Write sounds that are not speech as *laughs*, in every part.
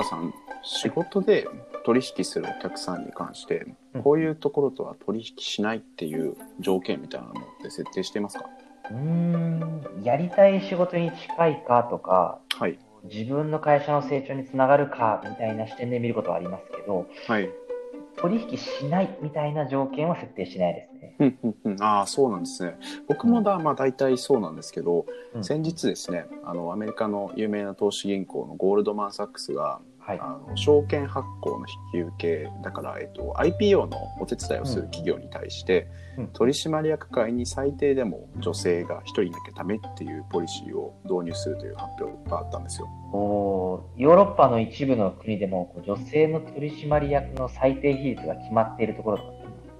岡さん仕事で取引するお客さんに関して、うん。こういうところとは取引しないっていう条件みたいなのって設定していますか？うーん、やりたい仕事に近いかとか、はい。自分の会社の成長につながるかみたいな視点で見ることはありますけど、はい。取引しないみたいな条件は設定しないですね。うんうんうん、ああそうなんですね。僕もだ、まあ、大体そうなんですけど、うん。先日ですねあのアメリカの有名な投資銀行のゴールドマン・サックスがはい。あの証券発行の引き受けだから、えっと、IPO のお手伝いをする企業に対して、うん取締役会に最低でも女性が1人いなきゃダメっていうポリシーを導入するという発表があったんですよ。おーヨーロッパの一部の国でも女性の取締役の最低比率が決まっているところとか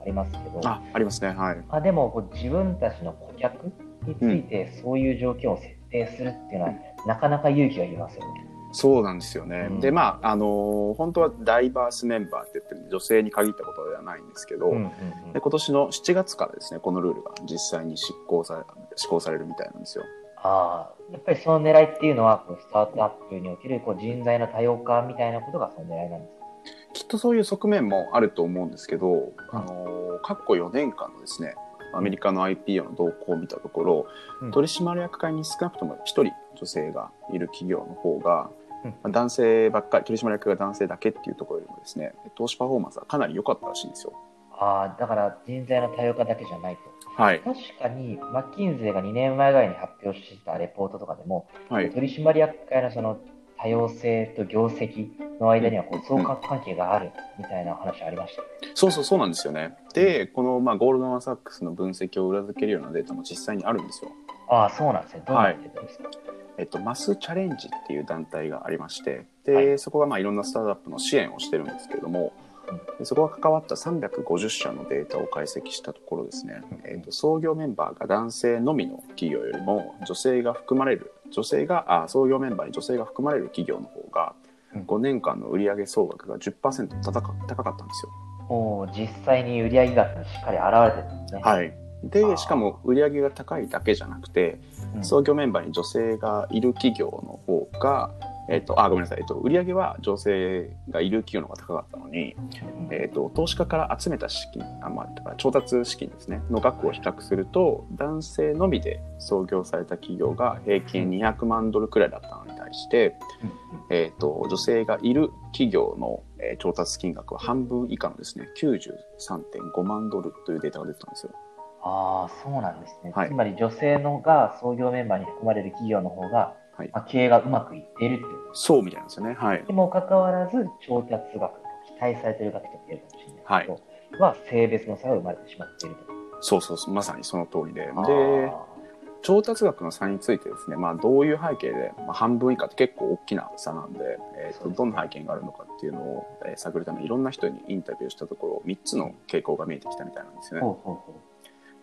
ありますけど、あありますねはい。まあ、でもこう自分たちの顧客についてそういう条件を設定するっていうのは、なかなか勇気がいりますよね。そうなんですよね。うん。でまああの本当はダイバースメンバーって言ってるんで女性に限ったことではないんですけど、うんうんうん。で今年の7月からですねこのルールが実際に執行され施行されるみたいなんですよ。ああ、やっぱりその狙いっていうのは、こうスタートアップにおけるこう人材の多様化みたいなことがその狙いなんですか？きっとそういう側面もあると思うんですけど、あの過去4年間のですねアメリカの IPO の動向を見たところ、うん。取締役会に少なくとも1人女性がいる企業の方が、うんまあ男性ばっかり取締役が男性だけっていうところよりもですね投資パフォーマンスはかなり良かったらしいんですよ。ああ、だから人材の多様化だけじゃないと。はい、確かに、マッキンゼーが2年前ぐらいに発表してたレポートとかでも、はい、取締役会のその多様性と業績の間にはこう相関関係があるみたいな話ありました。そうそうそうなんですよね。でこの、まあ、ゴールドマン・サックスの分析を裏付けるようなデータも実際にあるんですよ。ああ、そうなんですね。どうなってるんですか、えっと、マスチャレンジっていう団体がありましてで、はい。そこがまあいろんなスタートアップの支援をしてるんですけれども、うんでそこが関わった350社のデータを解析したところですね、うん。えっと、創業メンバーが男性のみの企業よりも女性が含まれる女性があ創業メンバーに女性が含まれる企業の方がうん。5年間の売上総額が10%高か高かったんですよ。もう実際に売上額にしっかり現れてるんですね。はい、あでー。しかも売上が高いだけじゃなくてうん。創業メンバーに女性がいる企業の方が、えっとあごめんなさい、えっと売上は女性がいる企業の方が高かったのに、えっと投資家から集めた資金あ、まあ、調達資金ですね。の額を比較すると男性のみで創業された企業が平均200万ドルくらいだったのに対して、えっと女性がいる企業の、えー調達金額は半分以下のですね93.5万ドルというデータが出てたんですよ。ああ、そうなんですね。はいつまり女性のが創業メンバーに含まれる企業の方が、はいまあ、経営がうまくいっているっていう。そうみたいなんですよね。はい。にもかかわらず、調達額、期待されている額と言えるかもしれないけど、は性別の差が生まれてしまっていると。そうそうそう、まさにその通りで。で、調達額の差についてですね、まあ、どういう背景で、まあ、半分以下って結構大きな差なんで、えーとどんな背景があるのかっていうのを、えー探るためにいろんな人にインタビューしたところ3つの傾向が見えてきたみたいなんですよね。ほうほうほう。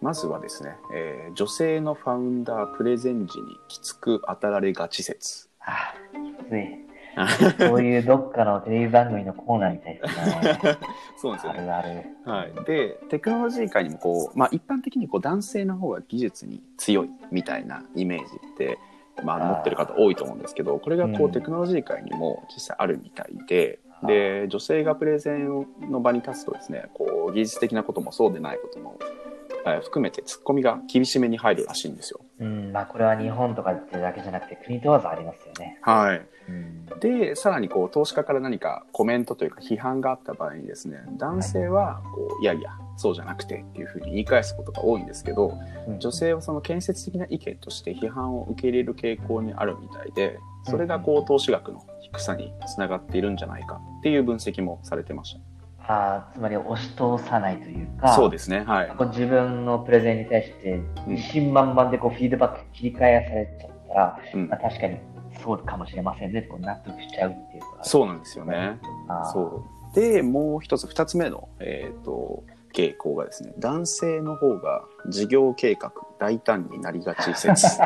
まずはですね、えー女性のファウンダープレゼン時にきつく当たられがち説。ああ、きつい。そういうどっかのテレビ番組のコーナーみたいですね。*laughs* そうなんですよね。あるある。はい、でテクノロジー界にもこう、まあ、一般的にこう男性の方が技術に強いみたいなイメージって、まあ、あー持ってる方多いと思うんですけどこれがこううんテクノロジー界にも実際あるみたいで。で女性がプレゼンの場に立つとですねこう技術的なこともそうでないことも、えー含めてツッコミが厳しめに入るらしいんですよ。うん、まあこれは日本とかってだけじゃなくて国問わずありますよね。はい、うん。でさらにこう投資家から何かコメントというか批判があった場合にですね男性はこういやいやそうじゃなくてっていうふうに言い返すことが多いんですけどうん女性はその建設的な意見として批判を受け入れる傾向にあるみたいでそれがこう投資額の低さにつながっているんじゃないかっていう分析もされてましああ、つまり押し通さないというたか、そうですねはい。自分のプレゼンに対して自信満々でこうフィードバック切り替えされちゃったら、うん。まあ、確かにそうかもしれませんねこう納得しちゃうっていうか。そうなんですよね。そう。でもう一つ二つ目のえっ、と傾向がですね男性の方が事業計画大胆になりがち説です。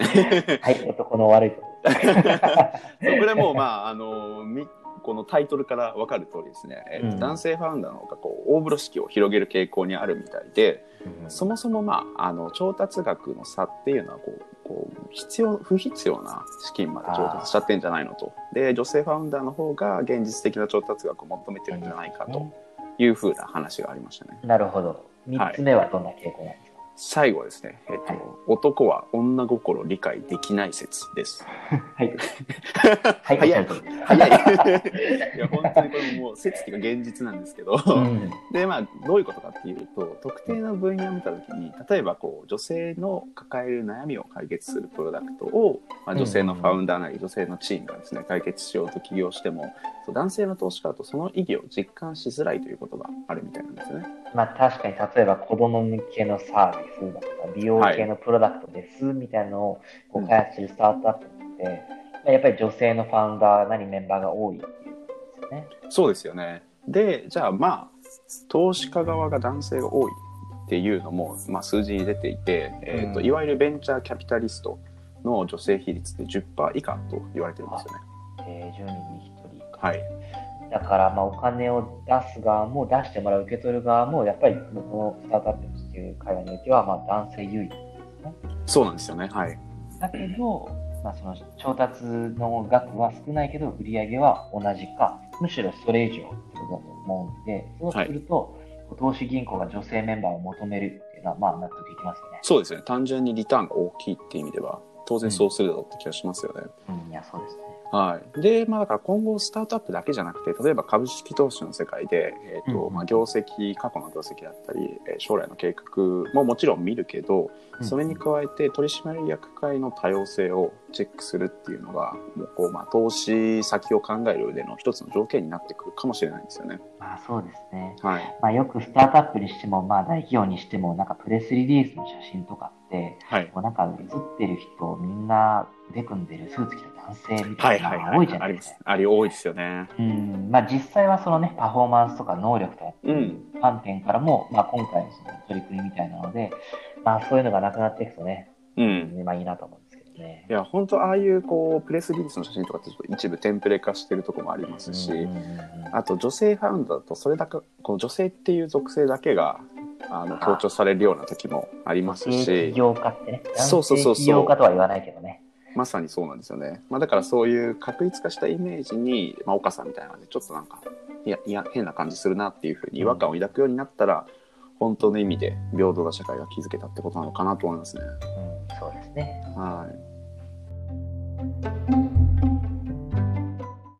ね *laughs* はい、男の悪いと。*laughs* これもまああのみこのタイトルから分かる通りですね、えーとうん。男性ファウンダーの方がこう大風呂敷を広げる傾向にあるみたいでそもそも、まあ、あの調達額の差っていうのはこうこう必要不必要な資金まで調達しちゃってんじゃないのと。で女性ファウンダーの方が現実的な調達額を求めてるんじゃないかというふうな話がありましたね。なるほど。三つ目はどんな傾向なんですか、最後はですね、えっとはい男は女心理解できない説です。*laughs* は *laughs* い。はい、早い早い。*laughs* いや、本当にこれもう説っていうか現実なんですけど、うん。で、まあ、どういうことかっていうと、特定の分野を見たときに、例えばこう、女性の抱える悩みを解決するプロダクトを、まあ、女性のファウンダーなり、女性のチームがですね、解決しようと起業しても、男性の投資家だとその意義を実感しづらいということがあるみたいなんですよね。まあ確かに例えば子供向けのサービスだとか美容系のプロダクトですみたいなのをこう開発するスタートアップって、まあやっぱり女性のファウンダーなりメンバーが多いっていうことですよね。そうですよね。で、じゃあまあ、投資家側が男性が多いっていうのも、まあ、数字に出ていて、えーとうんいわゆるベンチャーキャピタリストの女性比率って10%以下と言われてるんですよね。えー10人に1人。はい。だからまあお金を出す側も出してもらう受け取る側もやっぱりこのスタートアップいう会話においてはまあ男性優位ですね。そうなんですよね。はい。だけど、まあ、その調達の額は少ないけど売り上げは同じかむしろそれ以上ってことだと思うんでそうすると、投資銀行が女性メンバーを求めるっていうのはまあ納得いきますよね。そうですよね。単純にリターンが大きいっていう意味では、当然そうするだろうって気がしますよね。うん、いやそうですね。はい。で、まあだから今後スタートアップだけじゃなくて、例えば株式投資の世界で、えっ、と、うんまあ業績、過去の業績だったり、えー将来の計画ももちろん見るけど、それに加えて取締役会の多様性をチェックするっていうのが、もうこう、まあ投資先を考える上での一つの条件になってくるかもしれないんですよね。まあそうですね。はい。まあよくスタートアップにしても、まあ大企業にしても、なんかプレスリリースの写真とかって、はい。こうなんか写ってる人、みんな腕組んでるスーツ着た男性みたはい。なのが多いじゃないですかあります。。あり多いですよね。うん、まあ実際はそのね、パフォーマンスとか能力とか観点からも、まあ今回のその取り組みみたいなので、まあそういうのがなくなっていくとね、うん。まあいいなと思うんですけどねい。や、本当ああいうこう、プレスリリースの写真とかって一部テンプレ化してるとこもありますし、うんうんうんうんあと女性ファウンダーだとそれだけこの女性っていう属性だけがあの強調されるような時もあります女性起し業家ってね、そうそうそうそう起業家とは言わないけどね。まさにそうなんですよね、まあ、だからそういう確立化したイメージに、まあ、岡さんみたいなのでちょっとなんかいやいや変な感じするなっていうふうに違和感を抱くようになったら、本当の意味で平等な社会が築けたってことなのかなと思いますね。うん、そうですね。はい